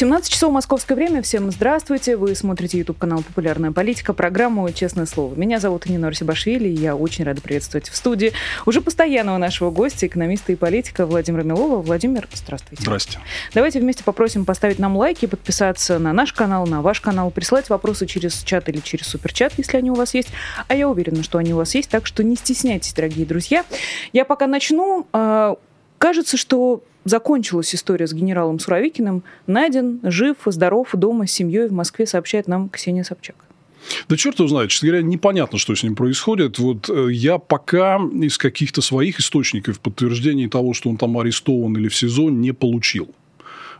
17 часов московское время. Всем здравствуйте. Вы смотрите YouTube канал «Популярная политика», программу «Честное слово». Меня зовут Нина Арсибашвили, и я очень рада приветствовать в студии уже постоянного нашего гостя, экономиста и политика Владимира Милова. Владимир, здравствуйте. Здрасте. Давайте вместе попросим поставить нам лайки, подписаться на наш канал, на ваш канал, присылать вопросы через чат или через суперчат, если они у вас есть. А я уверена, что они у вас есть, так что не стесняйтесь, дорогие друзья. Я пока начну. А, кажется, что закончилась история с генералом Суровикиным. Найден, жив, здоров, дома с семьей в Москве, сообщает нам Ксения Собчак. Да черт его знает, честно говоря, непонятно, что с ним происходит. Вот э, я пока из каких-то своих источников подтверждений того, что он там арестован или в СИЗО, не получил.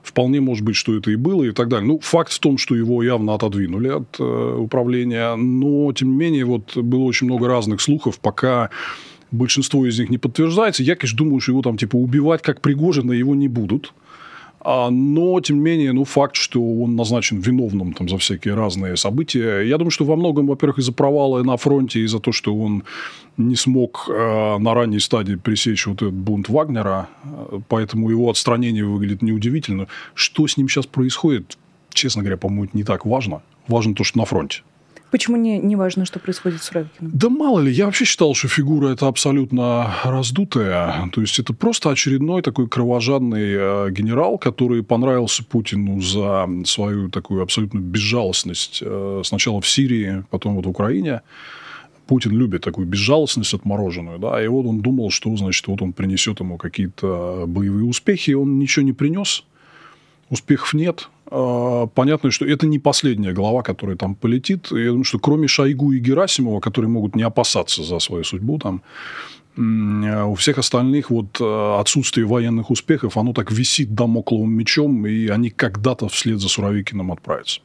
Вполне может быть, что это и было и так далее. Ну, факт в том, что его явно отодвинули от э, управления, но, тем не менее, вот было очень много разных слухов, пока большинство из них не подтверждается. Я, конечно, думаю, что его там типа убивать как Пригожина его не будут. А, но, тем не менее, ну, факт, что он назначен виновным там, за всякие разные события. Я думаю, что во многом, во-первых, из-за провала на фронте, из-за того, что он не смог э, на ранней стадии пресечь вот этот бунт Вагнера, поэтому его отстранение выглядит неудивительно. Что с ним сейчас происходит, честно говоря, по-моему, не так важно. Важно то, что на фронте. Почему не, не важно, что происходит с Суровикиным? Да мало ли, я вообще считал, что фигура это абсолютно раздутая. То есть это просто очередной такой кровожадный э, генерал, который понравился Путину за свою такую абсолютно безжалостность э, сначала в Сирии, потом вот в Украине. Путин любит такую безжалостность отмороженную, да, и вот он думал, что, значит, вот он принесет ему какие-то боевые успехи, он ничего не принес, успехов нет, понятно, что это не последняя глава, которая там полетит. Я думаю, что кроме Шойгу и Герасимова, которые могут не опасаться за свою судьбу, там, у всех остальных вот а, отсутствие военных успехов, оно так висит домокловым мечом, и они когда-то вслед за Суровикиным отправятся.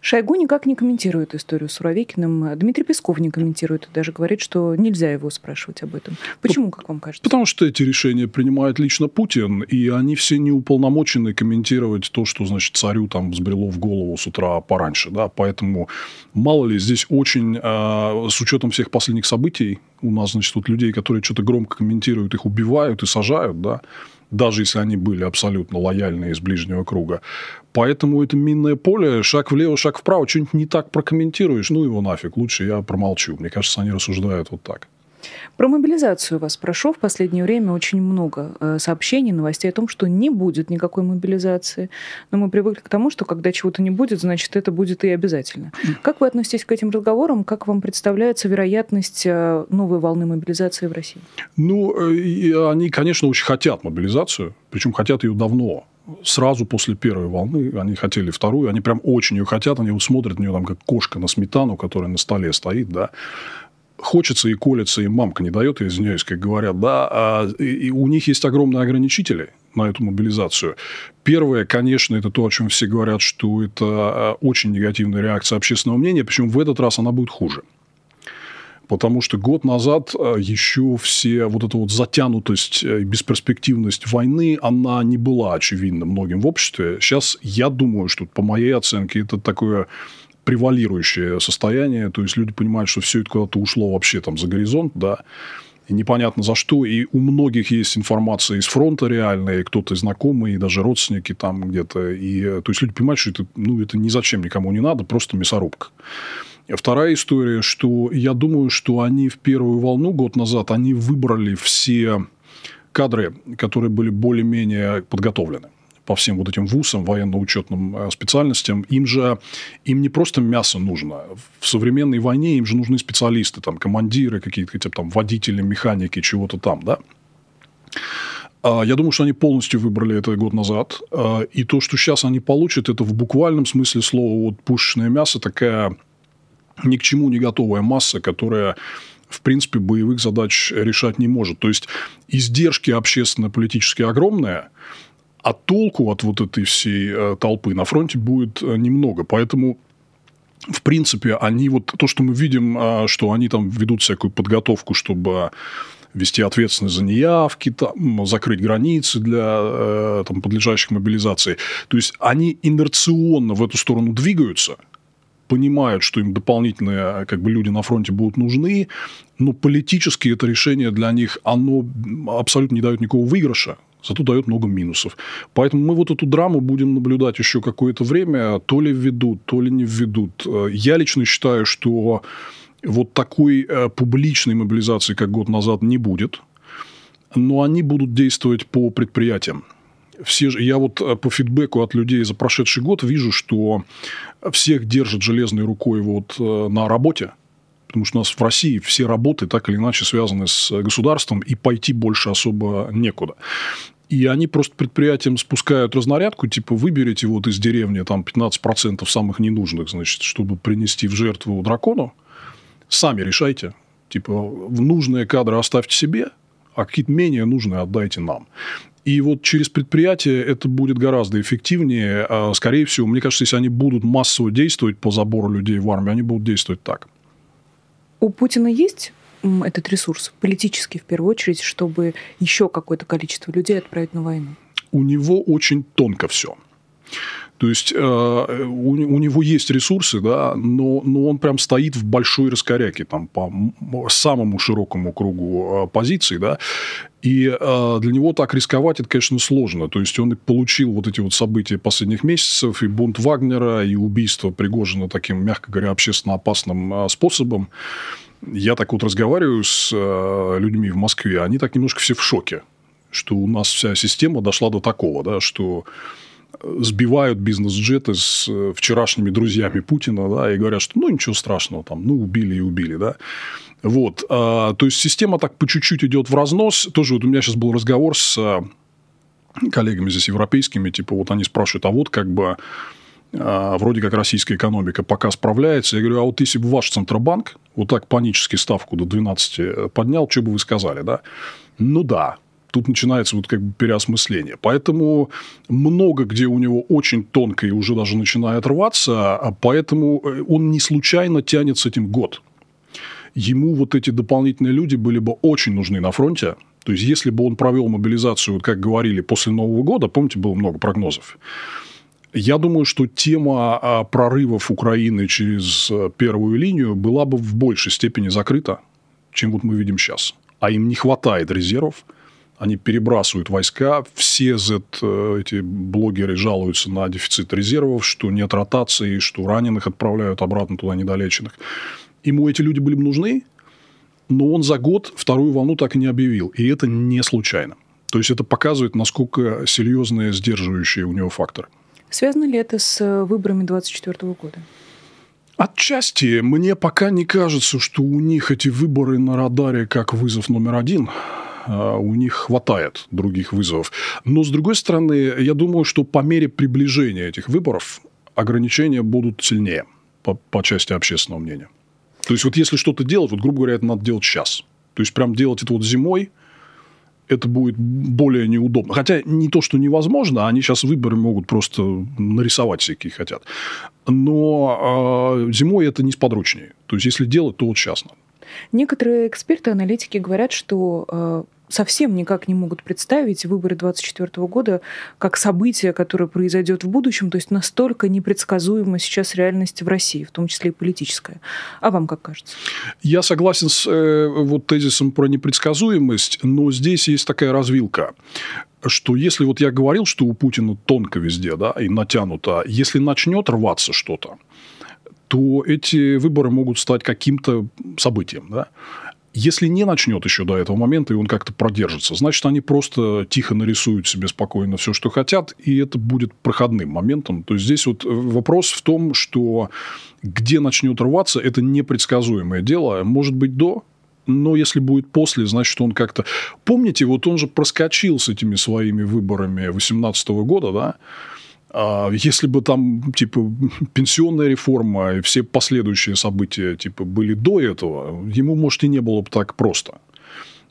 Шойгу никак не комментирует историю с Суровикиным. Дмитрий Песков не комментирует и даже говорит, что нельзя его спрашивать об этом. Почему, как вам кажется? Потому что эти решения принимает лично Путин, и они все не уполномочены комментировать то, что, значит, царю там взбрело в голову с утра пораньше. Да? Поэтому, мало ли, здесь очень, э, с учетом всех последних событий, у нас, значит, тут людей, которые что-то громко комментируют, их убивают и сажают, да, даже если они были абсолютно лояльны из ближнего круга. Поэтому это минное поле, шаг влево, шаг вправо, что-нибудь не так прокомментируешь, ну его нафиг, лучше я промолчу. Мне кажется, они рассуждают вот так. Про мобилизацию вас прошу. В последнее время очень много э, сообщений, новостей о том, что не будет никакой мобилизации. Но мы привыкли к тому, что когда чего-то не будет, значит, это будет и обязательно. Как вы относитесь к этим разговорам? Как вам представляется вероятность э, новой волны мобилизации в России? Ну, э, они, конечно, очень хотят мобилизацию, причем хотят ее давно сразу после первой волны, они хотели вторую, они прям очень ее хотят, они вот смотрят на нее там как кошка на сметану, которая на столе стоит, да, хочется и колется, и мамка не дает, я извиняюсь, как говорят, да, а, и, и у них есть огромные ограничители на эту мобилизацию. Первое, конечно, это то, о чем все говорят, что это а, очень негативная реакция общественного мнения, причем в этот раз она будет хуже. Потому что год назад а, еще все вот эта вот затянутость и бесперспективность войны, она не была очевидна многим в обществе. Сейчас я думаю, что по моей оценке это такое превалирующее состояние, то есть люди понимают, что все это куда-то ушло вообще там за горизонт, да, и непонятно за что, и у многих есть информация из фронта реальная, кто-то знакомый, и даже родственники там где-то, и то есть люди понимают, что это, ну, это ни зачем никому не надо, просто мясорубка. Вторая история, что я думаю, что они в первую волну год назад, они выбрали все кадры, которые были более-менее подготовлены по всем вот этим вузам, военно-учетным э, специальностям, им же им не просто мясо нужно. В современной войне им же нужны специалисты, там, командиры какие-то, типа, там, водители, механики, чего-то там, да. А, я думаю, что они полностью выбрали это год назад. А, и то, что сейчас они получат, это в буквальном смысле слова вот пушечное мясо, такая ни к чему не готовая масса, которая в принципе, боевых задач решать не может. То есть, издержки общественно-политические огромные, а толку от вот этой всей э, толпы на фронте будет э, немного. Поэтому в принципе, они вот то, что мы видим, э, что они там ведут всякую подготовку, чтобы вести ответственность за неявки, там, закрыть границы для там, подлежащих мобилизации. То есть, они инерционно в эту сторону двигаются, понимают, что им дополнительные как бы, люди на фронте будут нужны, но политически это решение для них, оно абсолютно не дает никакого выигрыша, зато дает много минусов. Поэтому мы вот эту драму будем наблюдать еще какое-то время, то ли введут, то ли не введут. Я лично считаю, что вот такой э, публичной мобилизации, как год назад, не будет, но они будут действовать по предприятиям все же, я вот э, по фидбэку от людей за прошедший год вижу, что всех держат железной рукой вот э, на работе, потому что у нас в России все работы так или иначе связаны с государством, и пойти больше особо некуда. И они просто предприятиям спускают разнарядку, типа, выберите вот из деревни там 15% самых ненужных, значит, чтобы принести в жертву дракону, сами решайте. Типа, в нужные кадры оставьте себе, а какие-то менее нужные отдайте нам. И вот через предприятие это будет гораздо эффективнее. А, скорее всего, мне кажется, если они будут массово действовать по забору людей в армию, они будут действовать так. У Путина есть этот ресурс, политический в первую очередь, чтобы еще какое-то количество людей отправить на войну? У него очень тонко все. То есть э, у, у него есть ресурсы, да, но, но он прям стоит в большой раскоряке там, по самому широкому кругу э, позиций. Да, и э, для него так рисковать, это, конечно, сложно. То есть он получил вот эти вот события последних месяцев, и бунт Вагнера, и убийство Пригожина таким, мягко говоря, общественно опасным э, способом. Я так вот разговариваю с э, людьми в Москве, они так немножко все в шоке, что у нас вся система дошла до такого, да, что сбивают бизнес-джеты с э, вчерашними друзьями Путина, да, и говорят, что ну ничего страшного, там, ну убили и убили, да. Вот, а, то есть система так по чуть-чуть идет в разнос. Тоже вот у меня сейчас был разговор с а, коллегами здесь европейскими, типа вот они спрашивают, а вот как бы а, вроде как российская экономика пока справляется. Я говорю, а вот если бы ваш Центробанк вот так панически ставку до 12 э, поднял, что бы вы сказали, да? Ну да, тут начинается вот как бы переосмысление. Поэтому много где у него очень тонко и уже даже начинает рваться, а поэтому э, он не случайно тянет с этим год. Ему вот эти дополнительные люди были бы очень нужны на фронте. То есть, если бы он провел мобилизацию, вот как говорили, после Нового года, помните, было много прогнозов, я думаю, что тема а, прорывов Украины через э, первую линию была бы в большей степени закрыта, чем вот мы видим сейчас. А им не хватает резервов – они перебрасывают войска, все Z, э, эти блогеры жалуются на дефицит резервов, что нет ротации, что раненых отправляют обратно туда недолеченных. Ему эти люди были бы нужны, но он за год вторую волну так и не объявил. И это не случайно. То есть, это показывает, насколько серьезные сдерживающие у него факторы. Связано ли это с э, выборами 2024 года? Отчасти мне пока не кажется, что у них эти выборы на радаре как вызов номер один. А, у них хватает других вызовов. Но, с другой стороны, я думаю, что по мере приближения этих выборов ограничения будут сильнее по, по части общественного мнения. То есть, вот если что-то делать, вот, грубо говоря, это надо делать сейчас. То есть, прям делать это вот зимой, это будет более неудобно. Хотя не то, что невозможно, они сейчас выборы могут просто нарисовать всякие хотят. Но э, зимой это несподручнее. То есть, если делать, то вот сейчас надо. Некоторые эксперты, аналитики говорят, что э, совсем никак не могут представить выборы 2024 года как событие, которое произойдет в будущем, то есть настолько непредсказуема сейчас реальность в России, в том числе и политическая. А вам как кажется? Я согласен с э, вот тезисом про непредсказуемость, но здесь есть такая развилка что если вот я говорил, что у Путина тонко везде, да, и натянуто, если начнет рваться что-то, то эти выборы могут стать каким-то событием, да. Если не начнет еще до этого момента, и он как-то продержится, значит, они просто тихо нарисуют себе спокойно все, что хотят, и это будет проходным моментом. То есть, здесь вот вопрос в том, что где начнет рваться, это непредсказуемое дело. Может быть, до, но если будет после, значит, он как-то... Помните, вот он же проскочил с этими своими выборами 2018 года, да? А если бы там, типа, пенсионная реформа и все последующие события, типа, были до этого, ему, может, и не было бы так просто.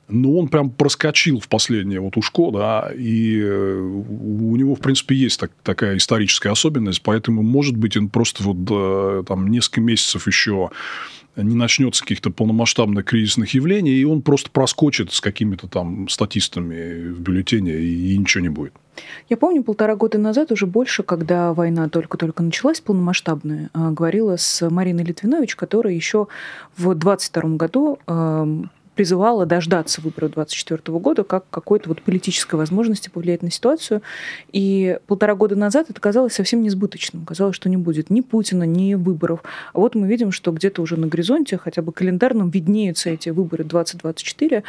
Но он прям проскочил в последнее вот ушко, да, и э, у него, в принципе, есть так, такая историческая особенность, поэтому, может быть, он просто вот там несколько месяцев еще не начнется каких-то полномасштабных кризисных явлений, и он просто проскочит с какими-то там статистами в бюллетене, и, и ничего не будет. Я помню, полтора года назад, уже больше, когда война только-только началась полномасштабная, а, говорила с Мариной Литвинович, которая еще в 22 году призывала дождаться выборов 2024 года как какой-то вот политической возможности повлиять на ситуацию. И полтора года назад это казалось совсем несбыточным. Казалось, что не будет ни Путина, ни выборов. А вот мы видим, что где-то уже на горизонте, хотя бы календарным, виднеются эти выборы 2024,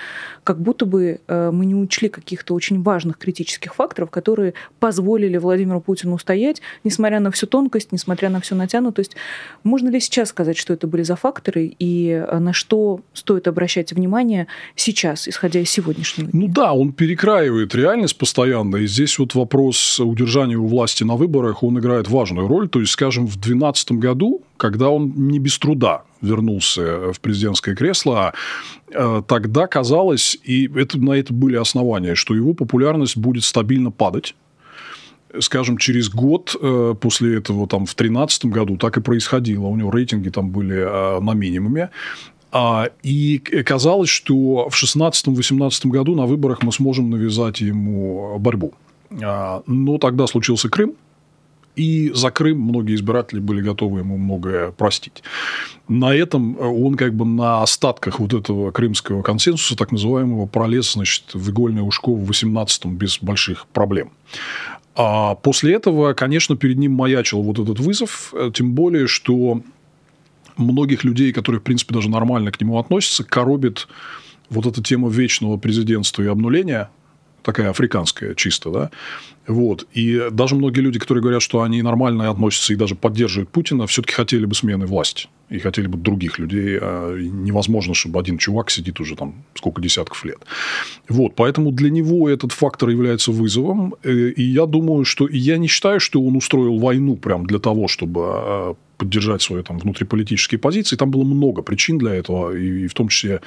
как будто бы э, мы не учли каких-то очень важных критических факторов, которые позволили Владимиру Путину устоять, несмотря на всю тонкость, несмотря на всю натянутость. Можно ли сейчас сказать, что это были за факторы и э, на что стоит обращать внимание внимание сейчас, исходя из сегодняшнего дня? Ну да, он перекраивает реальность постоянно. И здесь вот вопрос удержания у власти на выборах, он играет важную роль. То есть, скажем, в 2012 году, когда он не без труда вернулся в президентское кресло, э, тогда казалось, и это, на это были основания, что его популярность будет стабильно падать скажем, через год э, после этого, там, в 2013 году так и происходило. У него рейтинги там были э, на минимуме. А, и казалось, что в 2016-2018 году на выборах мы сможем навязать ему борьбу. А, но тогда случился Крым, и за Крым многие избиратели были готовы ему многое простить. На этом он как бы на остатках вот этого крымского консенсуса, так называемого, пролез значит, в игольное ушко в 18-м без больших проблем. А после этого, конечно, перед ним маячил вот этот вызов, тем более, что многих людей, которые, в принципе, даже нормально к нему относятся, коробит вот эта тема вечного президентства и обнуления, такая африканская чисто, да, вот. И даже многие люди, которые говорят, что они нормально относятся и даже поддерживают Путина, все-таки хотели бы смены власти. И хотели бы других людей. А невозможно, чтобы один чувак сидит уже там сколько десятков лет. Вот. Поэтому для него этот фактор является вызовом. Э, и я думаю, что... Я не считаю, что он устроил войну прям для того, чтобы а, поддержать свои там, внутриполитические позиции. Там было много причин для этого, и в том числе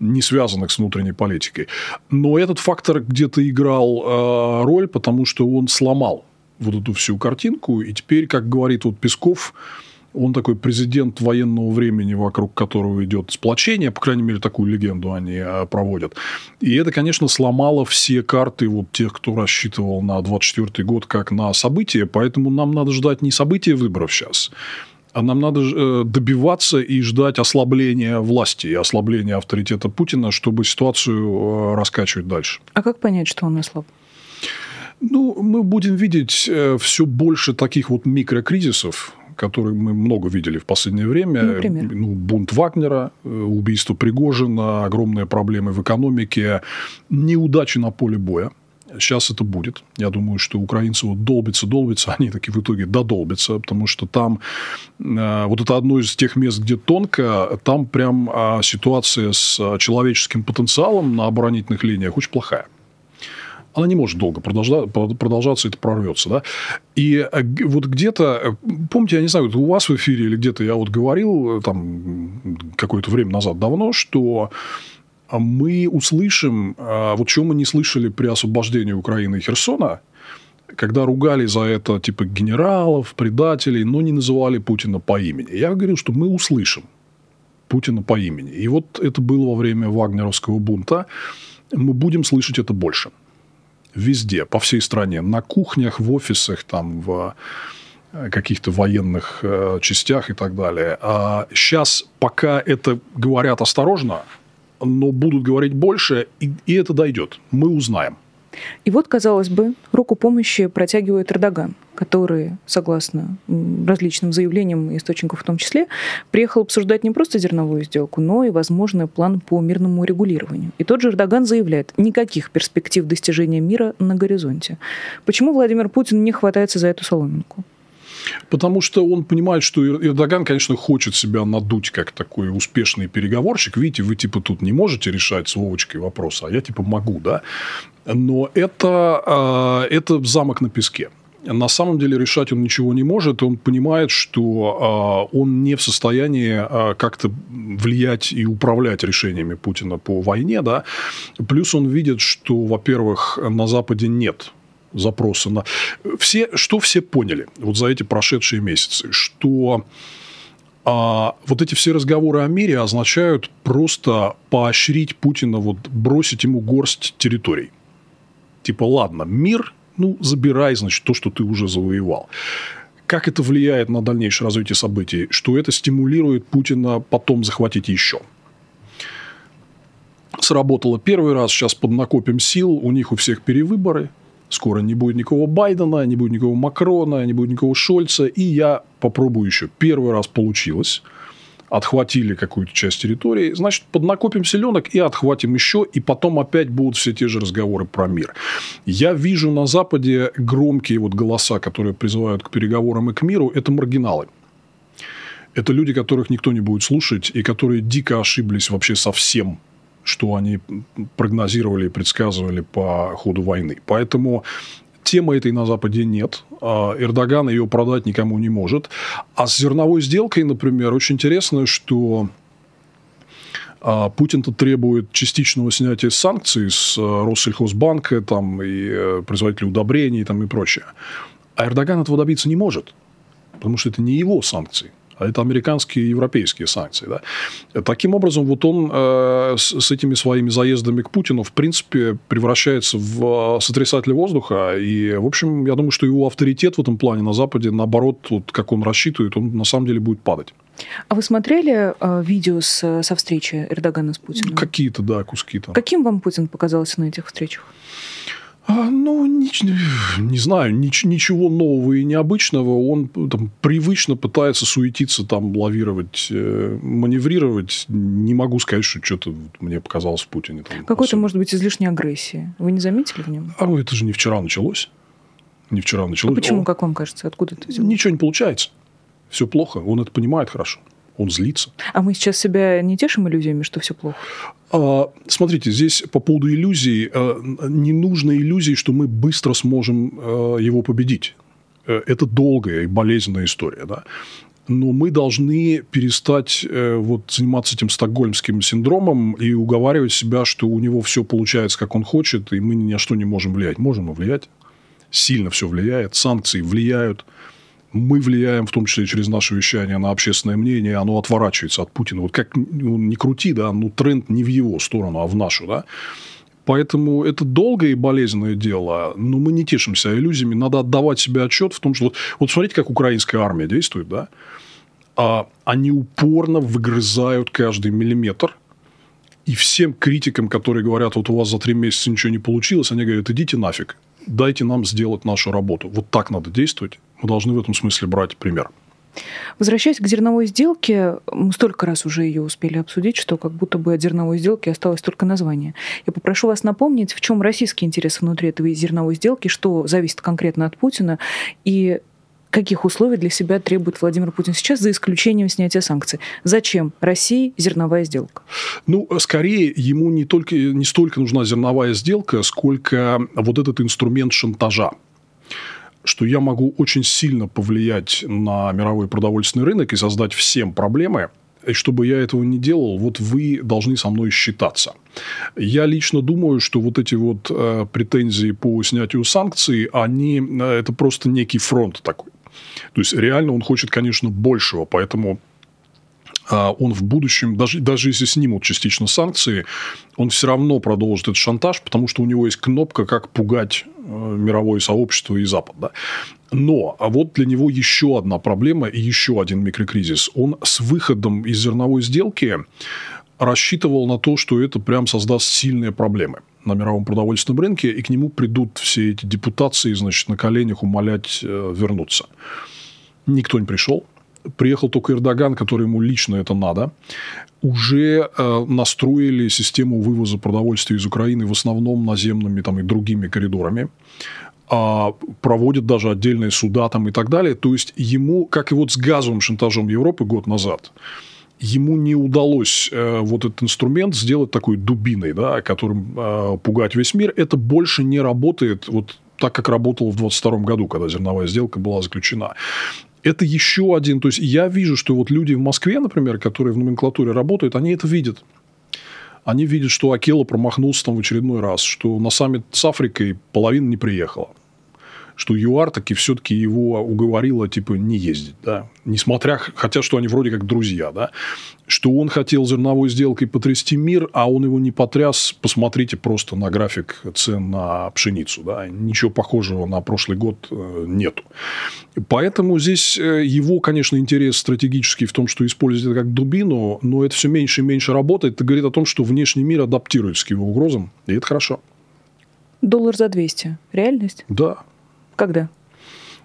не связанных с внутренней политикой. Но этот фактор где-то играл э, роль, потому что он сломал вот эту всю картинку. И теперь, как говорит вот Песков, он такой президент военного времени, вокруг которого идет сплочение, по крайней мере, такую легенду они э, проводят. И это, конечно, сломало все карты вот тех, кто рассчитывал на 24 год как на событие. Поэтому нам надо ждать не события выборов сейчас, а нам надо э, добиваться и ждать ослабления власти и ослабления авторитета Путина, чтобы ситуацию э, раскачивать дальше. А как понять, что он ослаб? Ну, мы будем видеть все больше таких вот микрокризисов, который мы много видели в последнее время. Например? Ну, бунт Вагнера, э, убийство Пригожина, огромные проблемы в экономике, неудачи на поле боя. Сейчас это будет. Я думаю, что украинцы вот долбятся, долбятся, они таки в итоге додолбятся, потому что там э, вот это одно из тех мест, где тонко, там прям э, ситуация с человеческим потенциалом на оборонительных линиях очень плохая она не может долго продолжаться, это прорвется. Да? И э, вот где-то, э, помните, я не знаю, у вас в эфире или где-то я вот говорил э, там какое-то время назад давно, что мы услышим, вот чего мы не слышали при освобождении Украины и Херсона, когда ругали за это типа генералов, предателей, но не называли Путина по имени. Я говорил, что мы услышим Путина по имени. И вот это было во время вагнеровского бунта. Мы будем слышать это больше везде, по всей стране, на кухнях, в офисах, там, в э, каких-то военных э, частях и так далее. А сейчас пока это говорят осторожно, но будут говорить больше, и, и это дойдет. Мы узнаем. И вот, казалось бы, руку помощи протягивает Эрдоган, который, согласно различным заявлениям источников в том числе, приехал обсуждать не просто зерновую сделку, но и возможный план по мирному регулированию. И тот же Эрдоган заявляет, никаких перспектив достижения мира на горизонте. Почему Владимир Путин не хватается за эту соломинку? Потому что он понимает, что Эрдоган, конечно, хочет себя надуть как такой успешный переговорщик. Видите, вы типа тут не можете решать с Вовочкой вопрос, а я типа могу, да? Но это, а, это замок на песке. На самом деле решать он ничего не может. Он понимает, что а, он не в состоянии а, как-то влиять и управлять решениями Путина по войне. Да? Плюс он видит, что, во-первых, на Западе нет запроса на... Все, что все поняли вот за эти прошедшие месяцы? Что А вот эти все разговоры о мире означают просто поощрить Путина, вот бросить ему горсть территорий. Типа, ладно, мир, ну, забирай, значит, то, что ты уже завоевал. Как это влияет на дальнейшее развитие событий? Что это стимулирует Путина потом захватить еще? Сработало первый раз, сейчас поднакопим сил, у них у всех перевыборы, Скоро не будет никакого Байдена, не будет никакого Макрона, не будет никакого Шольца. И я попробую еще. Первый раз получилось. Отхватили какую-то часть территории. Значит, поднакопим селенок и отхватим еще. И потом опять будут все те же разговоры про мир. Я вижу на Западе громкие вот голоса, которые призывают к переговорам и к миру. Это маргиналы. Это люди, которых никто не будет слушать, и которые дико ошиблись вообще совсем что они прогнозировали и предсказывали по ходу войны. Поэтому темы этой на Западе нет. А Эрдоган ее продать никому не может. А с зерновой сделкой, например, очень интересно, что а, Путин-то требует частичного снятия санкций с э, Россельхозбанка там, и э, производителей удобрений там, и прочее. А Эрдоган этого добиться не может, потому что это не его санкции а это американские и европейские санкции. Да. Таким образом, вот он э, с, с этими своими заездами к Путину, в принципе, превращается в э, сотрясателя воздуха. И, в общем, я думаю, что его авторитет в этом плане на Западе, наоборот, вот, как он рассчитывает, он на самом деле будет падать. А вы смотрели э, видео с, со встречи Эрдогана с Путиным? Какие-то, да, куски там. Каким вам Путин показался на этих встречах? А, ну, не, не знаю, нич, ничего нового и необычного. Он там, привычно пытается суетиться, там, лавировать, э, маневрировать. Не могу сказать, что что-то мне показалось в Путине. Какой-то, может быть, излишней агрессии. Вы не заметили в нем? А ну, это же не вчера началось. Не вчера началось. А почему, О, как вам кажется, откуда это взялось? Ничего не получается. Все плохо. Он это понимает хорошо он злится. А мы сейчас себя не тешим иллюзиями, что все плохо? А, смотрите, здесь по поводу иллюзий, а, не нужно иллюзий, что мы быстро сможем а, его победить. Э, это долгая и болезненная история, да. Но мы должны перестать э, вот, заниматься этим стокгольмским синдромом и уговаривать себя, что у него все получается, как он хочет, и мы ни на что не можем влиять. Можем влиять. Сильно все влияет. Санкции влияют мы влияем, в том числе через наше вещание, на общественное мнение, оно отворачивается от Путина. Вот как ну, не крути, да, ну, тренд не в его сторону, а в нашу, да. Поэтому это долгое и болезненное дело, но мы не тешимся иллюзиями. Надо отдавать себе отчет в том, что... Вот, смотрите, как украинская армия действует, да? А, они упорно выгрызают каждый миллиметр. И всем критикам, которые говорят, вот у вас за три месяца ничего не получилось, они говорят, идите нафиг дайте нам сделать нашу работу. Вот так надо действовать. Мы должны в этом смысле брать пример. Возвращаясь к зерновой сделке, мы столько раз уже ее успели обсудить, что как будто бы от зерновой сделки осталось только название. Я попрошу вас напомнить, в чем российский интерес внутри этой зерновой сделки, что зависит конкретно от Путина, и каких условий для себя требует Владимир Путин сейчас, за исключением снятия санкций? Зачем России зерновая сделка? Ну, скорее, ему не, только, не столько нужна зерновая сделка, сколько вот этот инструмент шантажа что я могу очень сильно повлиять на мировой продовольственный рынок и создать всем проблемы, и чтобы я этого не делал, вот вы должны со мной считаться. Я лично думаю, что вот эти вот э, претензии по снятию санкций, они э, это просто некий фронт такой. То есть реально он хочет, конечно, большего, поэтому он в будущем, даже, даже если снимут частично санкции, он все равно продолжит этот шантаж, потому что у него есть кнопка, как пугать э, мировое сообщество и Запад. Да? Но, а вот для него еще одна проблема и еще один микрокризис. Он с выходом из зерновой сделки рассчитывал на то, что это прям создаст сильные проблемы на мировом продовольственном рынке, и к нему придут все эти депутации, значит, на коленях умолять э, вернуться. Никто не пришел. Приехал только Эрдоган, который ему лично это надо. Уже э, настроили систему вывоза продовольствия из Украины в основном наземными там, и другими коридорами а проводят даже отдельные суда там и так далее. То есть ему, как и вот с газовым шантажом Европы год назад, ему не удалось э, вот этот инструмент сделать такой дубиной, да, которым э, пугать весь мир. Это больше не работает вот так, как работало в 2022 году, когда зерновая сделка была заключена. Это еще один... То есть, я вижу, что вот люди в Москве, например, которые в номенклатуре работают, они это видят. Они видят, что Акела промахнулся там в очередной раз, что на саммит с Африкой половина не приехала что ЮАР таки все-таки его уговорила, типа, не ездить, да, несмотря, хотя, что они вроде как друзья, да, что он хотел зерновой сделкой потрясти мир, а он его не потряс, посмотрите просто на график цен на пшеницу, да, ничего похожего на прошлый год э, нету. Поэтому здесь э, его, конечно, интерес стратегический в том, что использует это как дубину, но это все меньше и меньше работает. Это говорит о том, что внешний мир адаптируется к его угрозам, и это хорошо. Доллар за 200. Реальность? Да, когда?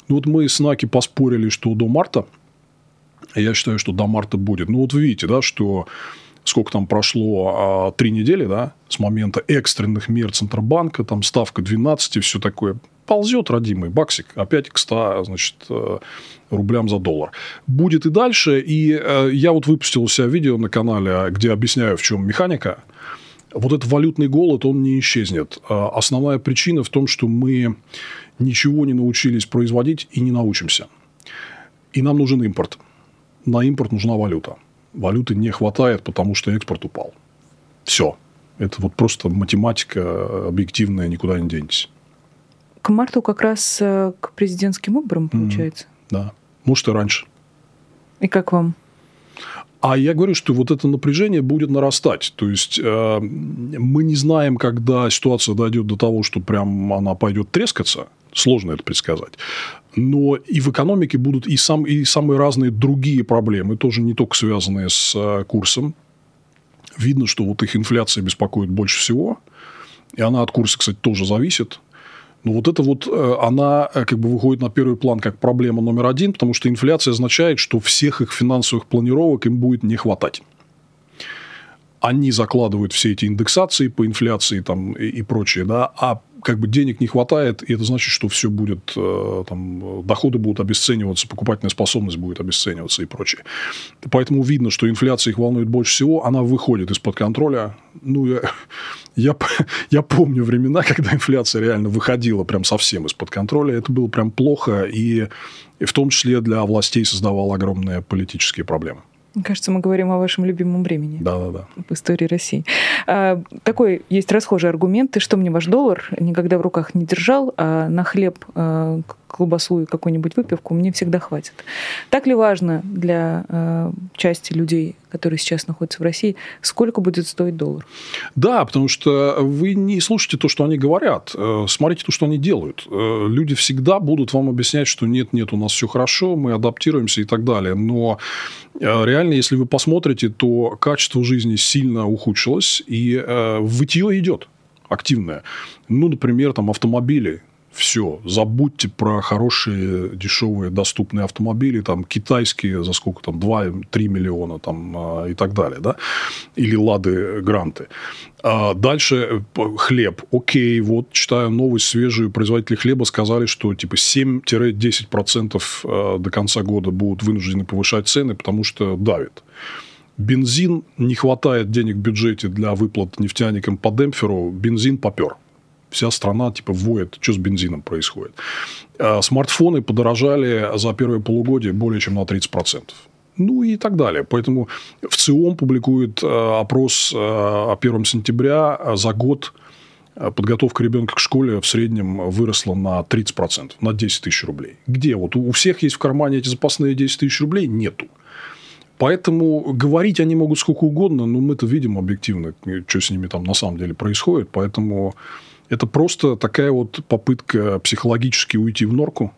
Ну, вот мы с Наки поспорили, что до марта. Я считаю, что до марта будет. Ну, вот вы видите, да, что сколько там прошло, а, три недели, да, с момента экстренных мер Центробанка, там ставка 12 и все такое. Ползет, родимый баксик, опять к 100, значит, э, рублям за доллар. Будет и дальше. И э, я вот выпустил у себя видео на канале, где объясняю, в чем механика. Вот этот валютный голод, он не исчезнет. А основная причина в том, что мы ничего не научились производить и не научимся. И нам нужен импорт. На импорт нужна валюта. Валюты не хватает, потому что экспорт упал. Все. Это вот просто математика объективная, никуда не денетесь. К марту как раз э, к президентским выборам, получается? Mm, да. Может, и раньше. И как вам? А я говорю, что вот это напряжение будет нарастать. То есть, э, мы не знаем, когда ситуация дойдет до того, что прям она пойдет трескаться – Сложно это предсказать. Но и в экономике будут и, сам, и самые разные другие проблемы, тоже не только связанные с э, курсом. Видно, что вот их инфляция беспокоит больше всего. И она от курса, кстати, тоже зависит. Но вот это вот, э, она э, как бы выходит на первый план как проблема номер один, потому что инфляция означает, что всех их финансовых планировок им будет не хватать они закладывают все эти индексации по инфляции там, и, и прочее, да, а как бы денег не хватает, и это значит, что все будет, э, там, доходы будут обесцениваться, покупательная способность будет обесцениваться и прочее. Поэтому видно, что инфляция их волнует больше всего, она выходит из-под контроля. Ну, я, я, я помню времена, когда инфляция реально выходила прям совсем из-под контроля. Это было прям плохо, и, и в том числе для властей создавало огромные политические проблемы. Мне кажется, мы говорим о вашем любимом времени. Да, да, да. В истории России. А, такой есть расхожий аргумент. Ты что мне ваш доллар никогда в руках не держал, а на хлеб а, колбасу и какую-нибудь выпивку мне всегда хватит. Так ли важно для э, части людей, которые сейчас находятся в России, сколько будет стоить доллар? Да, потому что вы не слушайте то, что они говорят. Э, смотрите то, что они делают. Э, люди всегда будут вам объяснять, что нет, нет, у нас все хорошо, мы адаптируемся и так далее. Но э, реально, если вы посмотрите, то качество жизни сильно ухудшилось, и вытье идет активное. Ну, например, там автомобили все, забудьте про хорошие, дешевые, доступные автомобили, там, китайские за сколько там, 2-3 миллиона там, а, и так далее, да, или Лады Гранты. А дальше э, хлеб. Окей, вот читаю новость свежую, производители хлеба сказали, что типа 7-10% а, до конца года будут вынуждены повышать цены, потому что давит. Бензин, не хватает денег в бюджете для выплат нефтяникам по демпферу, бензин попер вся страна типа воет, что с бензином происходит. А смартфоны подорожали за первое полугодие более чем на 30%. Ну и так далее. Поэтому в ЦИОМ публикует э, опрос э, о 1 сентября за год подготовка ребенка к школе в среднем выросла на 30%, на 10 тысяч рублей. Где? Вот у всех есть в кармане эти запасные 10 тысяч рублей? Нету. Поэтому говорить они могут сколько угодно, но мы-то видим объективно, что с ними там на самом деле происходит. Поэтому это просто такая вот попытка психологически уйти в норку,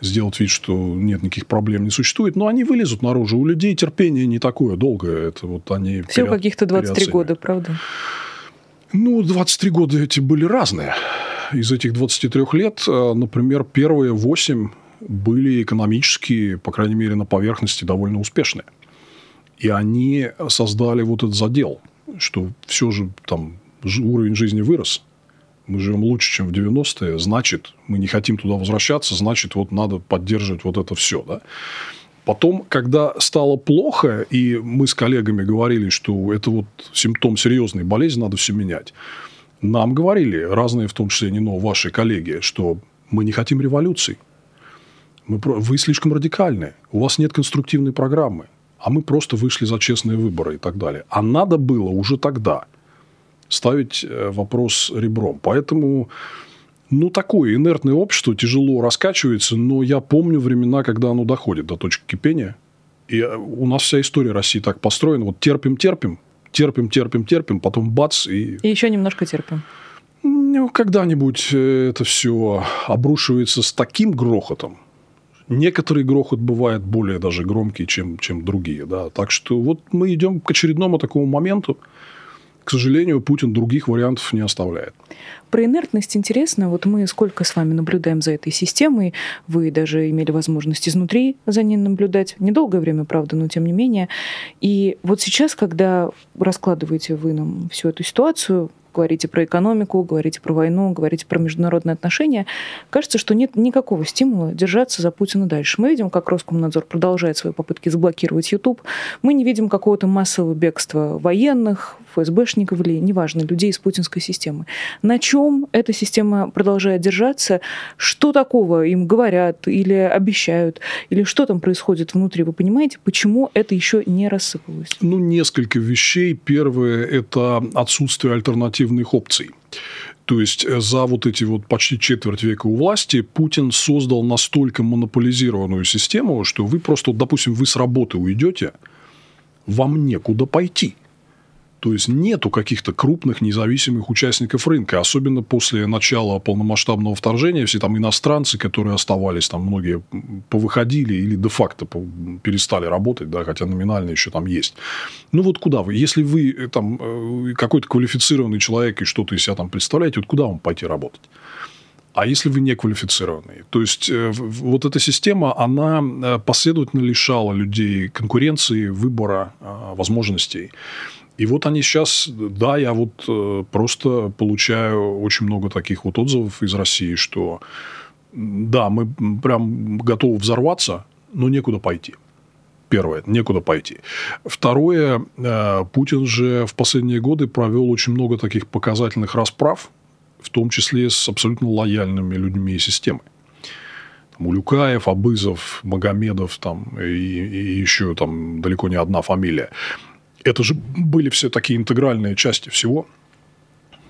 сделать вид, что нет никаких проблем не существует, но они вылезут наружу. У людей терпение не такое долгое. Это вот они Всего каких-то 23 года, правда? Ну, 23 года эти были разные. Из этих 23 лет, э, например, первые 8 были экономически, по крайней мере, на поверхности довольно успешные. И они создали вот этот задел, что все же там уровень жизни вырос, мы живем лучше, чем в 90-е, значит, мы не хотим туда возвращаться, значит, вот надо поддерживать вот это все. Да? Потом, когда стало плохо, и мы с коллегами говорили, что это вот симптом серьезной болезни, надо все менять. Нам говорили, разные в том числе, не но ваши коллеги, что мы не хотим революции. Мы, вы слишком радикальны, у вас нет конструктивной программы, а мы просто вышли за честные выборы и так далее. А надо было уже тогда – ставить э, вопрос ребром. Поэтому Ну, такое инертное общество тяжело раскачивается, но я помню времена, когда оно доходит до точки кипения. И э, у нас вся история России так построена. Вот терпим, терпим, терпим, терпим, терпим, потом бац и... И еще немножко терпим. Ну, когда-нибудь э, это все обрушивается с таким грохотом. Некоторый грохот бывает более даже громкий, чем, чем другие. Да? Так что вот мы идем к очередному такому моменту. К сожалению, Путин других вариантов не оставляет. Про инертность интересно. Вот мы сколько с вами наблюдаем за этой системой. Вы даже имели возможность изнутри за ней наблюдать. Недолгое время, правда, но тем не менее. И вот сейчас, когда раскладываете вы нам всю эту ситуацию, говорите про экономику, говорите про войну, говорите про международные отношения, кажется, что нет никакого стимула держаться за Путина дальше. Мы видим, как Роскомнадзор продолжает свои попытки заблокировать YouTube. Мы не видим какого-то массового бегства военных, ФСБшников или, неважно, людей из путинской системы. На чем эта система продолжает держаться? Что такого им говорят или обещают? Или что там происходит внутри? Вы понимаете, почему это еще не рассыпалось? Ну, несколько вещей. Первое – это отсутствие альтернативных опций. То есть э, за вот эти вот почти четверть века у власти Путин создал настолько монополизированную систему, что вы просто, допустим, вы с работы уйдете, вам некуда пойти. То есть нету каких-то крупных независимых участников рынка, особенно после начала полномасштабного вторжения. Все там иностранцы, которые оставались, там многие повыходили или де-факто перестали работать, да, хотя номинально еще там есть. Ну вот куда вы? Если вы э, там э, какой-то квалифицированный человек и что-то из себя там представляете, вот куда вам пойти работать? А если вы не квалифицированный? То есть, э, вот эта система, она последовательно лишала людей конкуренции, выбора, возможностей. И вот они сейчас, да, я вот э, просто получаю очень много таких вот отзывов из России, что да, мы прям готовы взорваться, но некуда пойти. Первое, некуда пойти. Второе, э, Путин же в последние годы провел очень много таких показательных расправ, в том числе с абсолютно лояльными людьми системы. Там, Улюкаев, Абызов, Магомедов там, и, и еще там далеко не одна фамилия это же были все такие интегральные части всего.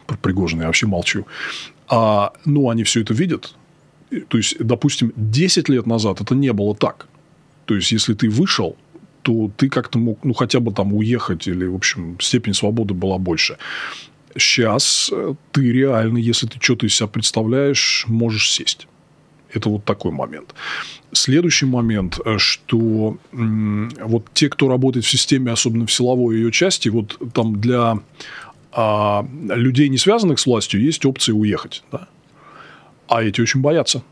Про Пригожина я вообще молчу. А, ну, они все это видят. То есть, допустим, 10 лет назад это не было так. То есть, если ты вышел, то ты как-то мог, ну, хотя бы там уехать, или, в общем, степень свободы была больше. Сейчас э, ты реально, если ты что-то из себя представляешь, можешь сесть. Это вот такой момент. Следующий момент, э, что вот те, кто работает в системе, особенно в силовой ее части, вот там для а, людей, не связанных с властью, есть опция уехать. Да? А эти очень боятся,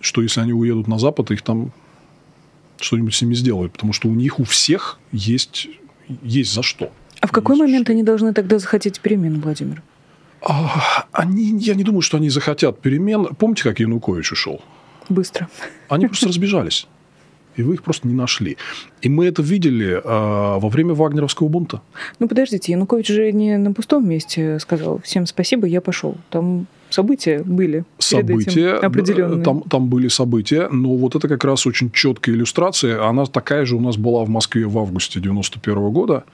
что если они уедут на Запад, их там что-нибудь с ними сделают, потому что у них у всех есть, есть за что. А в какой есть момент что. они должны тогда захотеть перемен, Владимир? А, они, я не думаю, что они захотят перемен. Помните, как Янукович ушел? Быстро. Они просто разбежались. И вы их просто не нашли. И мы это видели э, во время Вагнеровского бунта. Ну, подождите, Янукович же не на пустом месте сказал «всем спасибо, я пошел». Там события были. События, определенные. Там, там были события, но вот это как раз очень четкая иллюстрация. Она такая же у нас была в Москве в августе 91 года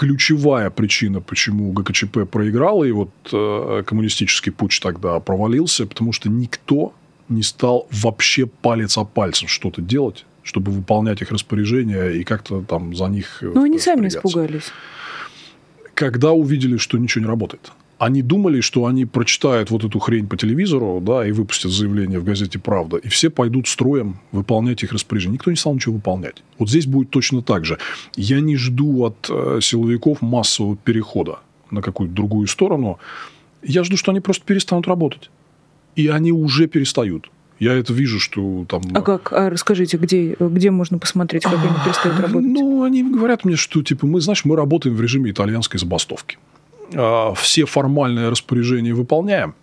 ключевая причина, почему ГКЧП проиграл, и вот э, коммунистический путь тогда провалился, потому что никто не стал вообще палец о пальцем что-то делать, чтобы выполнять их распоряжения и как-то там за них... Ну, они сами испугались. Когда увидели, что ничего не работает. Они думали, что они прочитают вот эту хрень по телевизору, да, и выпустят заявление в газете «Правда», и все пойдут строем выполнять их распоряжения. Никто не стал ничего выполнять. Вот здесь будет точно так же. Я не жду от э, силовиков массового перехода на какую-то другую сторону. Я жду, что они просто перестанут работать. И они уже перестают. Я это вижу, что там... А как? А расскажите, где, где можно посмотреть, как они перестают работать? Ну, они говорят мне, что, типа, мы, знаешь, мы работаем в режиме итальянской забастовки. А, все формальные распоряжения выполняем,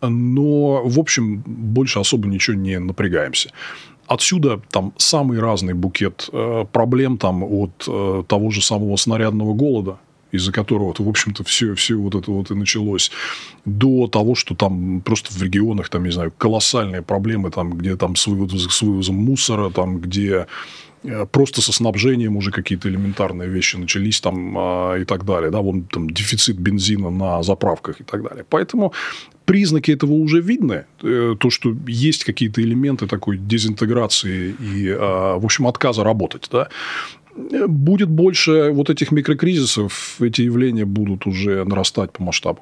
но, в общем, больше особо ничего не напрягаемся. Отсюда там самый разный букет э, проблем там от э, того же самого снарядного голода, из-за которого, в общем-то, все, все вот это вот и началось, до того, что там просто в регионах, там, не знаю, колоссальные проблемы, там, где там с вывозом, с вывозом мусора, там, где просто со снабжением уже какие-то элементарные вещи начались там а, и так далее. Да, вон там дефицит бензина на заправках и так далее. Поэтому признаки этого уже видны. Э, то, что есть какие-то элементы такой дезинтеграции и, а, в общем, отказа работать. Да? Будет больше вот этих микрокризисов, эти явления будут уже нарастать по масштабу.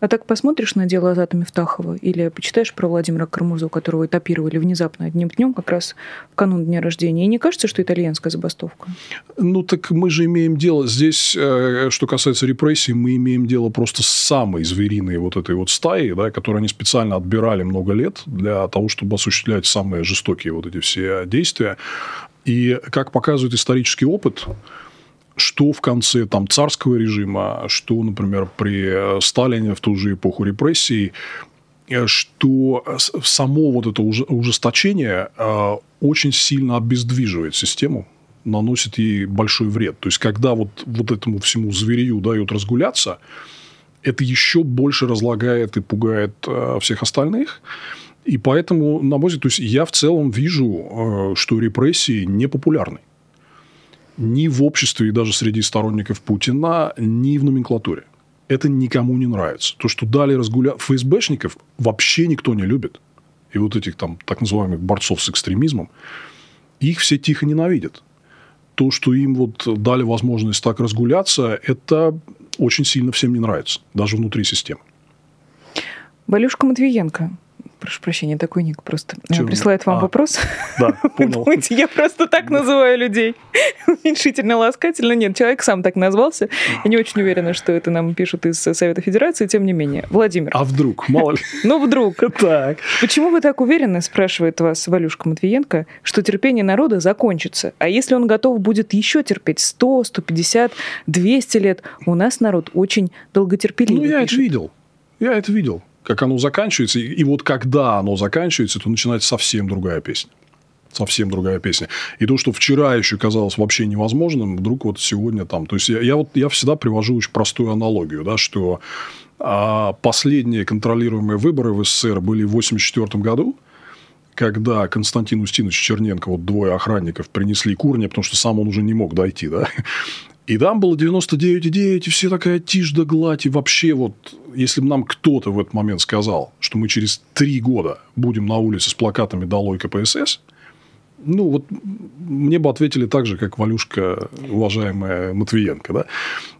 А так посмотришь на дело Азата Мифтахова или почитаешь про Владимира Кармурзу, которого этапировали внезапно одним днем, как раз в канун дня рождения, и не кажется, что итальянская забастовка? Ну, так мы же имеем дело здесь, э, что касается репрессий, мы имеем дело просто с самой звериной вот этой вот стаи, да, которую они специально отбирали много лет для того, чтобы осуществлять самые жестокие вот эти все действия. И как показывает исторический опыт, что в конце там, царского режима, что, например, при Сталине в ту же эпоху репрессий, э, что само вот это ужесточение э, очень сильно обездвиживает систему, наносит ей большой вред. То есть, когда вот, вот этому всему зверю дают разгуляться, это еще больше разлагает и пугает э, всех остальных. И поэтому, на мой взгляд, то есть я в целом вижу, э, что репрессии не популярны. Ни в обществе и даже среди сторонников Путина, ни в номенклатуре. Это никому не нравится. То, что дали разгулять... ФСБшников вообще никто не любит. И вот этих там так называемых борцов с экстремизмом, их все тихо ненавидят. То, что им вот дали возможность так разгуляться, это очень сильно всем не нравится, даже внутри системы. Валюшка Матвиенко прошу прощения, такой ник просто Чего? присылает вам а, вопрос. Да, понял. Думаете, я просто так называю людей? Уменьшительно, ласкательно? Нет, человек сам так назвался. Я не очень уверена, что это нам пишут из Совета Федерации, тем не менее. Владимир. А вдруг? Мало ли. Ну, вдруг. Так. Почему вы так уверены, спрашивает вас Валюшка Матвиенко, что терпение народа закончится? А если он готов будет еще терпеть 100, 150, 200 лет? У нас народ очень долготерпеливый. Ну, я это видел. Я это видел как оно заканчивается. И, вот когда оно заканчивается, то начинается совсем другая песня. Совсем другая песня. И то, что вчера еще казалось вообще невозможным, вдруг вот сегодня там. То есть, я, я, вот, я всегда привожу очень простую аналогию, да, что а, последние контролируемые выборы в СССР были в 1984 году, когда Константин Устинович Черненко, вот двое охранников принесли курня, потому что сам он уже не мог дойти, да, и там было 99,9, и все такая тишь да гладь. И вообще вот, если бы нам кто-то в этот момент сказал, что мы через три года будем на улице с плакатами «Долой КПСС», ну, вот мне бы ответили так же, как Валюшка, уважаемая Матвиенко, да.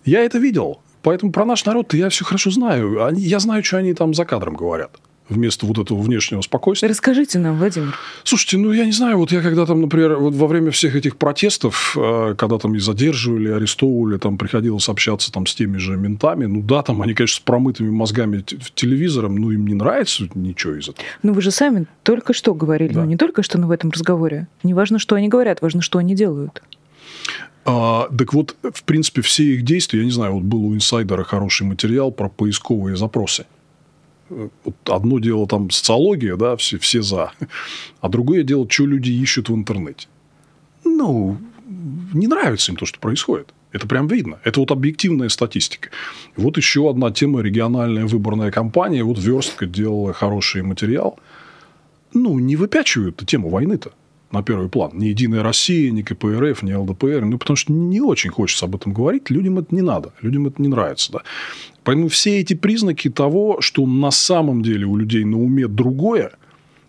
Я это видел. Поэтому про наш народ я все хорошо знаю. Они, я знаю, что они там за кадром говорят вместо вот этого внешнего спокойствия. Расскажите нам, Владимир. Слушайте, ну, я не знаю, вот я когда там, например, вот во время всех этих протестов, э, когда там и задерживали, арестовывали, там приходилось общаться там с теми же ментами, ну, да, там они, конечно, с промытыми мозгами телевизором, ну, им не нравится ничего из этого. Ну, вы же сами только что говорили, да. ну, не только что, но в этом разговоре. Не важно, что они говорят, важно, что они делают. А, так вот, в принципе, все их действия, я не знаю, вот был у инсайдера хороший материал про поисковые запросы вот одно дело там социология, да, все, все за, а другое дело, что люди ищут в интернете. Ну, не нравится им то, что происходит. Это прям видно. Это вот объективная статистика. Вот еще одна тема региональная выборная кампания. Вот Верстка делала хороший материал. Ну, не выпячивают тему войны-то на первый план. Ни Единая Россия, ни КПРФ, ни ЛДПР. Ну, потому что не очень хочется об этом говорить. Людям это не надо. Людям это не нравится. Да. Поэтому все эти признаки того, что на самом деле у людей на уме другое,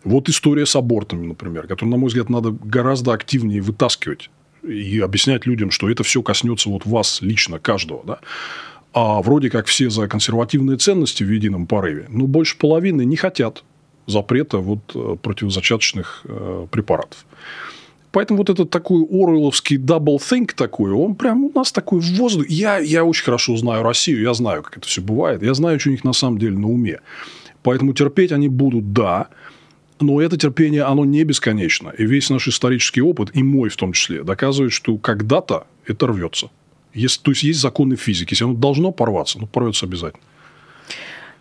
вот история с абортами, например, которую, на мой взгляд, надо гораздо активнее вытаскивать и объяснять людям, что это все коснется вот вас лично, каждого. Да? А вроде как все за консервативные ценности в едином порыве, но больше половины не хотят запрета вот э, противозачаточных э, препаратов. Поэтому вот этот такой оруэлловский double think такой, он прям у нас такой в воздухе. Я, я очень хорошо знаю Россию, я знаю, как это все бывает. Я знаю, что у них на самом деле на уме. Поэтому терпеть они будут, да. Но это терпение, оно не бесконечно. И весь наш исторический опыт, и мой в том числе, доказывает, что когда-то это рвется. Есть, то есть, есть законы физики. Если оно должно порваться, ну, порвется обязательно.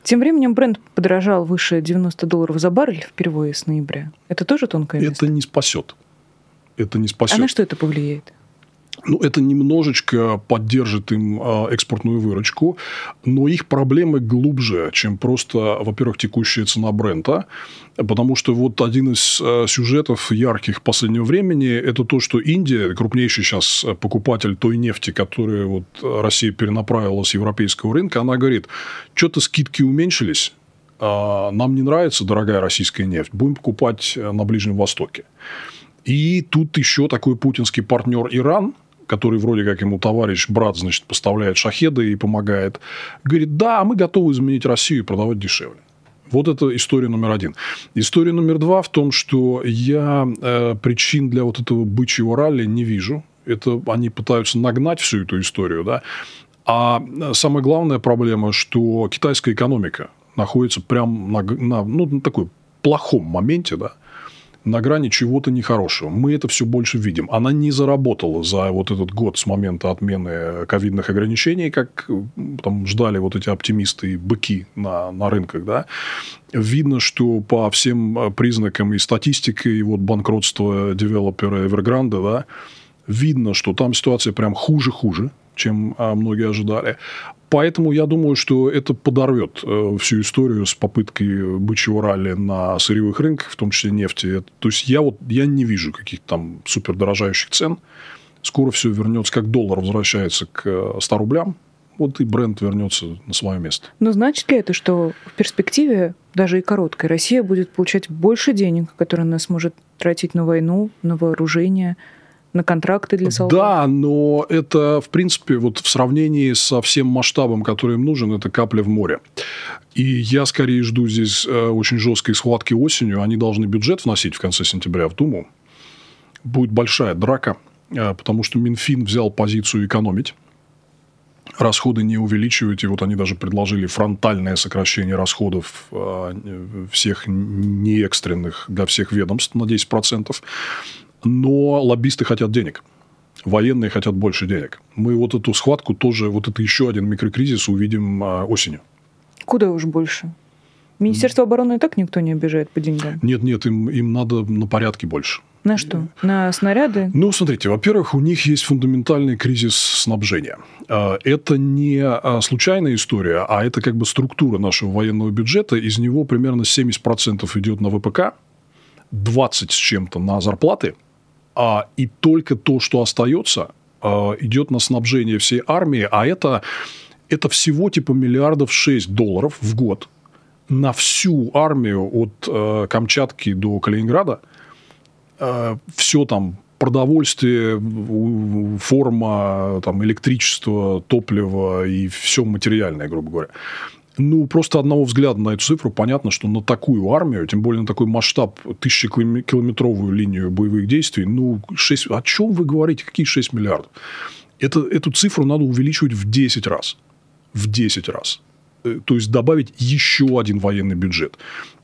Тем временем бренд подорожал выше 90 долларов за баррель впервые с ноября. Это тоже место? Это не спасет это не спасет. А на что это повлияет? Ну, это немножечко поддержит им а, экспортную выручку, но их проблемы глубже, чем просто, во-первых, текущая цена бренда, потому что вот один из а, сюжетов ярких последнего времени – это то, что Индия, крупнейший сейчас покупатель той нефти, которую вот Россия перенаправила с европейского рынка, она говорит, что-то скидки уменьшились, а, нам не нравится дорогая российская нефть, будем покупать на Ближнем Востоке. И тут еще такой путинский партнер Иран – который вроде как ему товарищ, брат, значит, поставляет шахеды и помогает, говорит, да, мы готовы изменить Россию и продавать дешевле. Вот это история номер один. История номер два в том, что я э, причин для вот этого бычьего ралли не вижу. Это они пытаются нагнать всю эту историю, да. А самая главная проблема, что китайская экономика находится прямо на, на, ну, на такой плохом моменте, да на грани чего-то нехорошего. Мы это все больше видим. Она не заработала за вот этот год с момента отмены ковидных ограничений, как там ждали вот эти оптимисты и быки на, на рынках. Да? Видно, что по всем признакам и статистики, и вот банкротства девелопера Evergrande, да, видно, что там ситуация прям хуже-хуже, чем а, многие ожидали. Поэтому я думаю, что это подорвет э, всю историю с попыткой бычьего ралли на сырьевых рынках, в том числе нефти. То есть я вот я не вижу каких-то там супердорожающих цен. Скоро все вернется, как доллар возвращается к 100 рублям. Вот и бренд вернется на свое место. Но значит ли это, что в перспективе, даже и короткой, Россия будет получать больше денег, которые она сможет тратить на войну, на вооружение, на контракты для солдат. Да, но это, в принципе, вот в сравнении со всем масштабом, который им нужен, это капля в море. И я скорее жду здесь э, очень жесткой схватки осенью. Они должны бюджет вносить в конце сентября в Думу. Будет большая драка, э, потому что Минфин взял позицию экономить расходы не увеличивать. И вот они даже предложили фронтальное сокращение расходов э, всех неэкстренных для всех ведомств на 10% но лоббисты хотят денег. Военные хотят больше денег. Мы вот эту схватку тоже, вот это еще один микрокризис увидим а, осенью. Куда уж больше? Министерство обороны и так никто не обижает по деньгам. Нет, нет, им, им надо на порядке больше. На что? На снаряды? Ну, смотрите, во-первых, у них есть фундаментальный кризис снабжения. А, это не а, случайная история, а это как бы структура нашего военного бюджета. Из него примерно 70% идет на ВПК, 20 с чем-то на зарплаты – а, и только то, что остается, а, идет на снабжение всей армии, а это, это всего типа миллиардов 6 долларов в год на всю армию от э, Камчатки до Калининграда. Э, все там продовольствие, форма, там, электричество, топливо и все материальное, грубо говоря. Ну, просто одного взгляда на эту цифру понятно, что на такую армию, тем более на такой масштаб, тысячекилометровую линию боевых действий, ну, 6... О чем вы говорите? Какие 6 миллиардов? Это, эту цифру надо увеличивать в 10 раз. В 10 раз. Э, то есть, добавить еще один военный бюджет.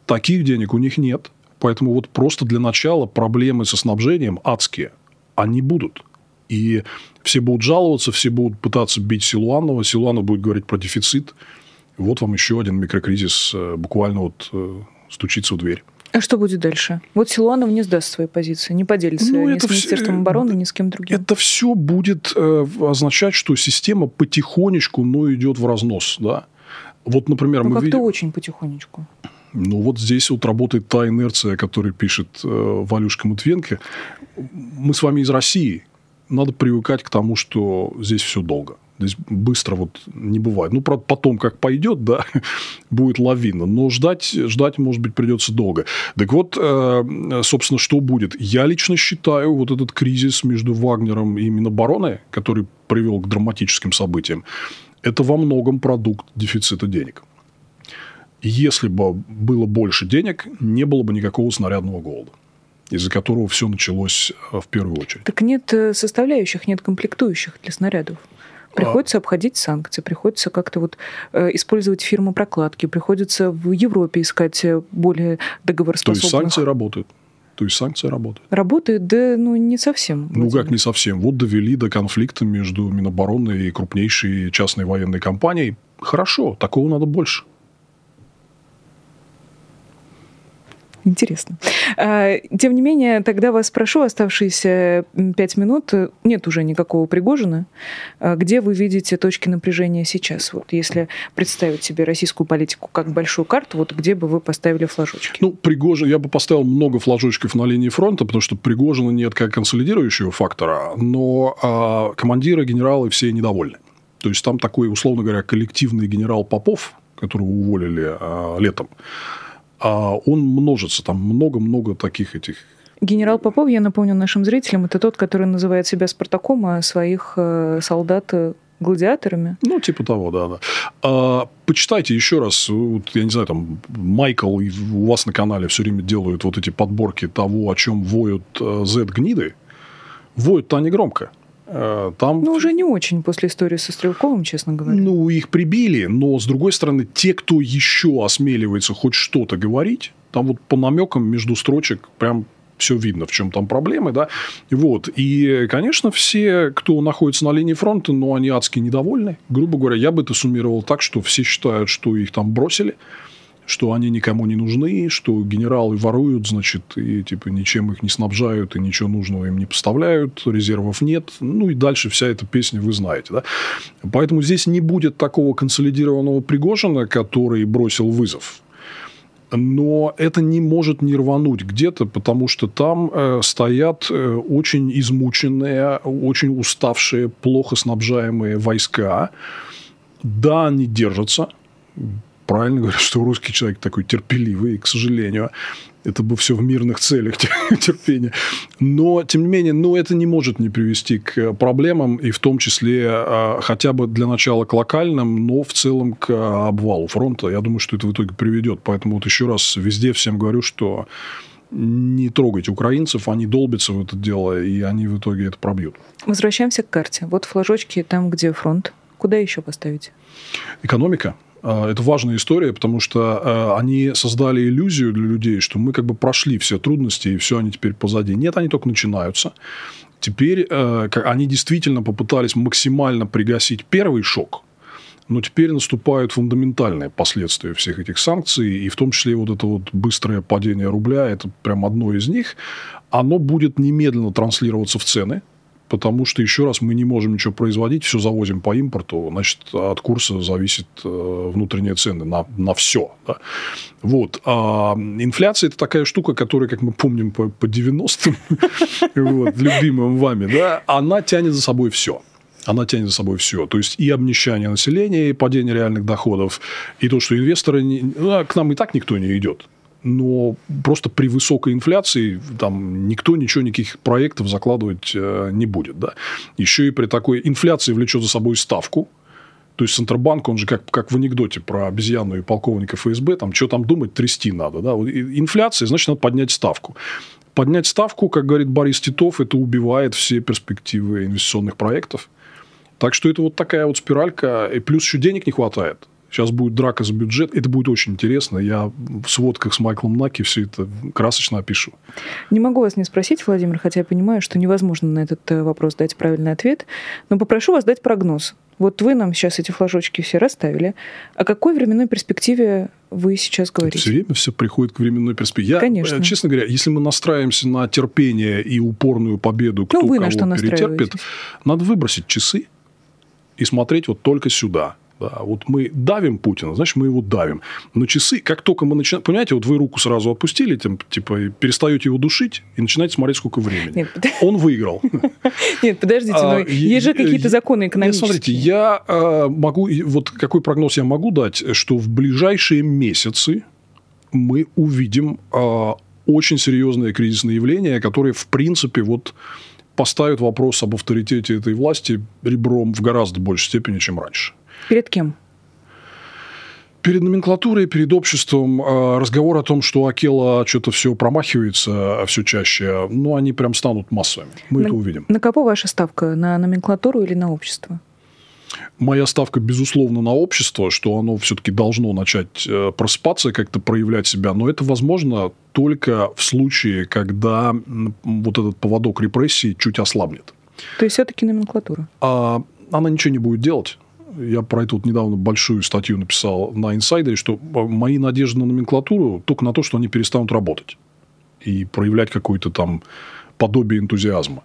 Таких денег у них нет. Поэтому вот просто для начала проблемы со снабжением адские. Они будут. И все будут жаловаться, все будут пытаться бить Силуанова. Силуанов будет говорить про дефицит. Вот вам еще один микрокризис э, буквально вот э, стучится в дверь. А что будет дальше? Вот Силуанов не сдаст свои позиции, не поделится ну, ни с Министерством все, обороны, ни с кем другим. Это все будет э, означать, что система потихонечку, но идет в разнос, да. Вот, например, ну, мы как-то видим... очень потихонечку. Ну, вот здесь вот работает та инерция, которую пишет э, Валюшка Матвенко. Мы с вами из России. Надо привыкать к тому, что здесь все долго. Здесь быстро вот не бывает. Ну, правда, потом как пойдет, да, будет лавина. Но ждать, ждать, может быть, придется долго. Так вот, э, собственно, что будет? Я лично считаю вот этот кризис между Вагнером и Минобороны, который привел к драматическим событиям, это во многом продукт дефицита денег. Если бы было больше денег, не было бы никакого снарядного голода из-за которого все началось э, в первую очередь. Так нет э, составляющих, нет комплектующих для снарядов. Приходится обходить санкции, приходится как-то вот э, использовать фирму прокладки, приходится в Европе искать э, более договороспособных. То есть санкции работают? То есть санкции работают? Работают, да ну не совсем. Владимир. Ну как не совсем? Вот довели до конфликта между Минобороны и крупнейшей частной военной компанией. Хорошо, такого надо больше. Интересно. А, тем не менее, тогда вас спрошу, оставшиеся пять минут, нет уже никакого Пригожина. А где вы видите точки напряжения сейчас? Вот если представить себе российскую политику как большую карту, вот где бы вы поставили флажочки? Ну, Пригожин, я бы поставил много флажочков на линии фронта, потому что Пригожина нет как консолидирующего фактора, но а, командиры, генералы все недовольны. То есть там такой, условно говоря, коллективный генерал Попов, которого уволили а, летом, он множится. Там много-много таких этих Генерал Попов, я напомню нашим зрителям, это тот, который называет себя Спартаком, а своих э, солдат э, гладиаторами. Ну, типа того, да, да. А, почитайте еще раз, вот, я не знаю, там Майкл у вас на канале все время делают вот эти подборки того, о чем воют э, Z-гниды. Воют-то они громко. Э, там... Ну, уже не очень после истории со Стрелковым, честно говоря. Ну, их прибили, но, с другой стороны, те, кто еще осмеливается хоть что-то говорить, там вот по намекам между строчек прям все видно, в чем там проблемы, да, вот, и, конечно, все, кто находится на линии фронта, ну, они адски недовольны, грубо говоря, я бы это суммировал так, что все считают, что их там бросили, что они никому не нужны, что генералы воруют, значит, и типа ничем их не снабжают, и ничего нужного им не поставляют, резервов нет. Ну и дальше вся эта песня вы знаете. Да? Поэтому здесь не будет такого консолидированного Пригожина, который бросил вызов. Но это не может не рвануть где-то, потому что там э, стоят э, очень измученные, очень уставшие, плохо снабжаемые войска. Да, они держатся правильно говорят, что русский человек такой терпеливый, и, к сожалению, это бы все в мирных целях терпения. Но, тем не менее, ну, это не может не привести к проблемам, и в том числе а, хотя бы для начала к локальным, но в целом к обвалу фронта. Я думаю, что это в итоге приведет. Поэтому вот еще раз везде всем говорю, что не трогайте украинцев, они долбятся в это дело, и они в итоге это пробьют. Возвращаемся к карте. Вот флажочки там, где фронт. Куда еще поставить? Экономика. А, это важная история, потому что а, они создали иллюзию для людей, что мы как бы прошли все трудности, и все, они теперь позади. Нет, они только начинаются. Теперь а, они действительно попытались максимально пригасить первый шок, но теперь наступают фундаментальные последствия всех этих санкций, и в том числе вот это вот быстрое падение рубля, это прям одно из них. Оно будет немедленно транслироваться в цены, потому что, еще раз, мы не можем ничего производить, все завозим по импорту, значит, от курса зависит э, внутренние цены на, на все. Да? Вот. А инфляция – это такая штука, которая, как мы помним по, по 90-м, вот, любимым вами, да, она тянет за собой все она тянет за собой все. То есть и обнищание населения, и падение реальных доходов, и то, что инвесторы... Ну, к нам и так никто не идет но просто при высокой инфляции там никто ничего, никаких проектов закладывать э, не будет. Да? Еще и при такой инфляции влечет за собой ставку. То есть Центробанк, он же как, как в анекдоте про обезьяну и полковника ФСБ, там что там думать, трясти надо. Да? Инфляция, значит, надо поднять ставку. Поднять ставку, как говорит Борис Титов, это убивает все перспективы инвестиционных проектов. Так что это вот такая вот спиралька. И плюс еще денег не хватает. Сейчас будет драка за бюджет. Это будет очень интересно. Я в сводках с Майклом Наки все это красочно опишу. Не могу вас не спросить, Владимир, хотя я понимаю, что невозможно на этот э, вопрос дать правильный ответ. Но попрошу вас дать прогноз. Вот вы нам сейчас эти флажочки все расставили. О какой временной перспективе вы сейчас говорите? Все время все приходит к временной перспективе. Я, Конечно. честно говоря, если мы настраиваемся на терпение и упорную победу, кто ну, вы кого на что перетерпит, надо выбросить часы и смотреть вот только сюда. Да, вот мы давим Путина, значит, мы его давим. Но часы, как только мы начинаем... Понимаете, вот вы руку сразу отпустили, тем, типа, перестаете его душить и начинаете смотреть, сколько времени. Нет. Он выиграл. Нет, подождите, но а, есть же какие-то законы экономические. смотрите, я а, могу... Вот какой прогноз я могу дать, что в ближайшие месяцы мы увидим а, очень серьезные кризисные явления, которые, в принципе, вот поставят вопрос об авторитете этой власти ребром в гораздо большей степени, чем раньше. Перед кем? Перед номенклатурой, перед обществом а, разговор о том, что Акела что-то все промахивается все чаще, ну, они прям станут массовыми. Мы на, это увидим. На кого ваша ставка? На номенклатуру или на общество? Моя ставка, безусловно, на общество, что оно все-таки должно начать э, просыпаться, как-то проявлять себя. Но это возможно только в случае, когда вот этот поводок репрессий чуть ослабнет. То есть все-таки номенклатура? А, она ничего не будет делать Я про это вот недавно большую статью написал на инсайдере, что мои надежды на номенклатуру только на то, что они перестанут работать и проявлять какое-то там подобие энтузиазма.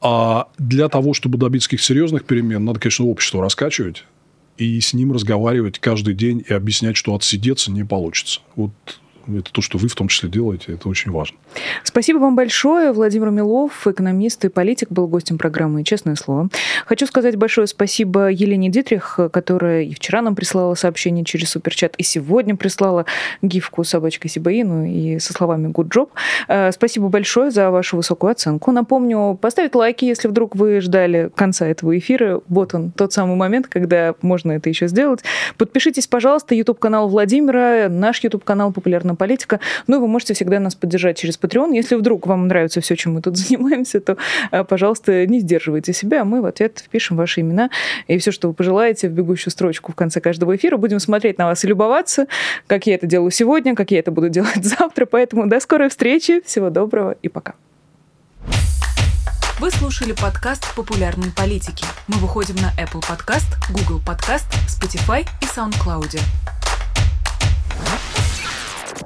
А для того, чтобы добиться каких серьезных перемен, надо, конечно, общество раскачивать и с ним разговаривать каждый день и объяснять, что отсидеться не получится. Вот это то, что вы в том числе делаете, это очень важно. Спасибо вам большое. Владимир Милов, экономист и политик, был гостем программы «Честное слово». Хочу сказать большое спасибо Елене Дитрих, которая и вчера нам прислала сообщение через суперчат, и сегодня прислала гифку собачкой Сибаину и со словами «good job». Э, спасибо большое за вашу высокую оценку. Напомню, поставить лайки, если вдруг вы ждали конца этого эфира. Вот он, тот самый момент, когда можно это еще сделать. Подпишитесь, пожалуйста, YouTube-канал Владимира, наш YouTube-канал «Популярно политика. Ну и вы можете всегда нас поддержать через Patreon. Если вдруг вам нравится все, чем мы тут занимаемся, то, э, пожалуйста, не сдерживайте себя. Мы в ответ впишем ваши имена и все, что вы пожелаете в бегущую строчку в конце каждого эфира. Будем смотреть на вас и любоваться, как я это делаю сегодня, как я это буду делать завтра. Поэтому до скорой встречи. Всего доброго и пока. Вы слушали подкаст «Популярные политики». Мы выходим на Apple Podcast, Google Podcast, Spotify и SoundCloud.